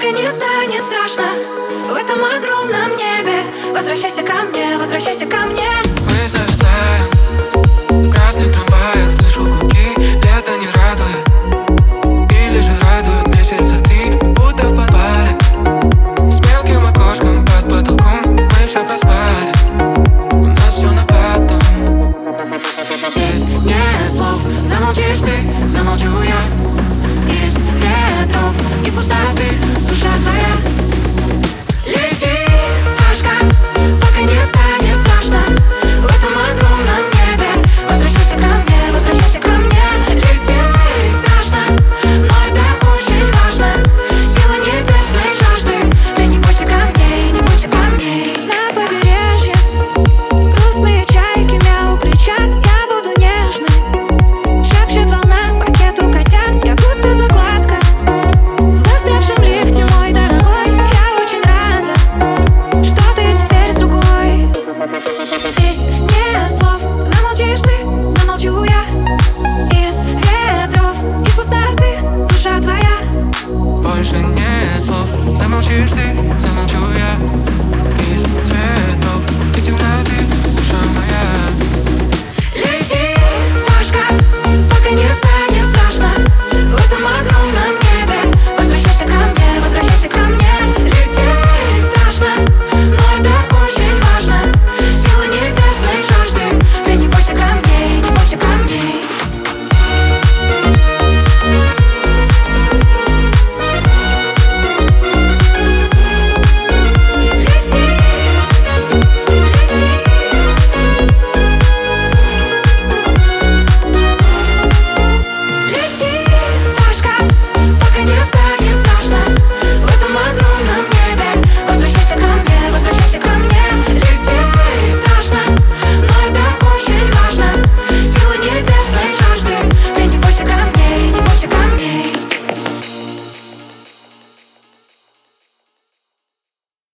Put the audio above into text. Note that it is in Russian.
Только не станет страшно. В этом огромном небе. Возвращайся ко мне, возвращайся ко мне. Мы зависаем в красных трамваях Слышу гудки, лето не радует. Или же радует месяца три. Будто в подвале. С мелким окошком под потолком Мы все проспали. У нас все на потом. Здесь нет слов. Замолчишь ты, замолчу я ты, замолчу я Из цветов и темноты.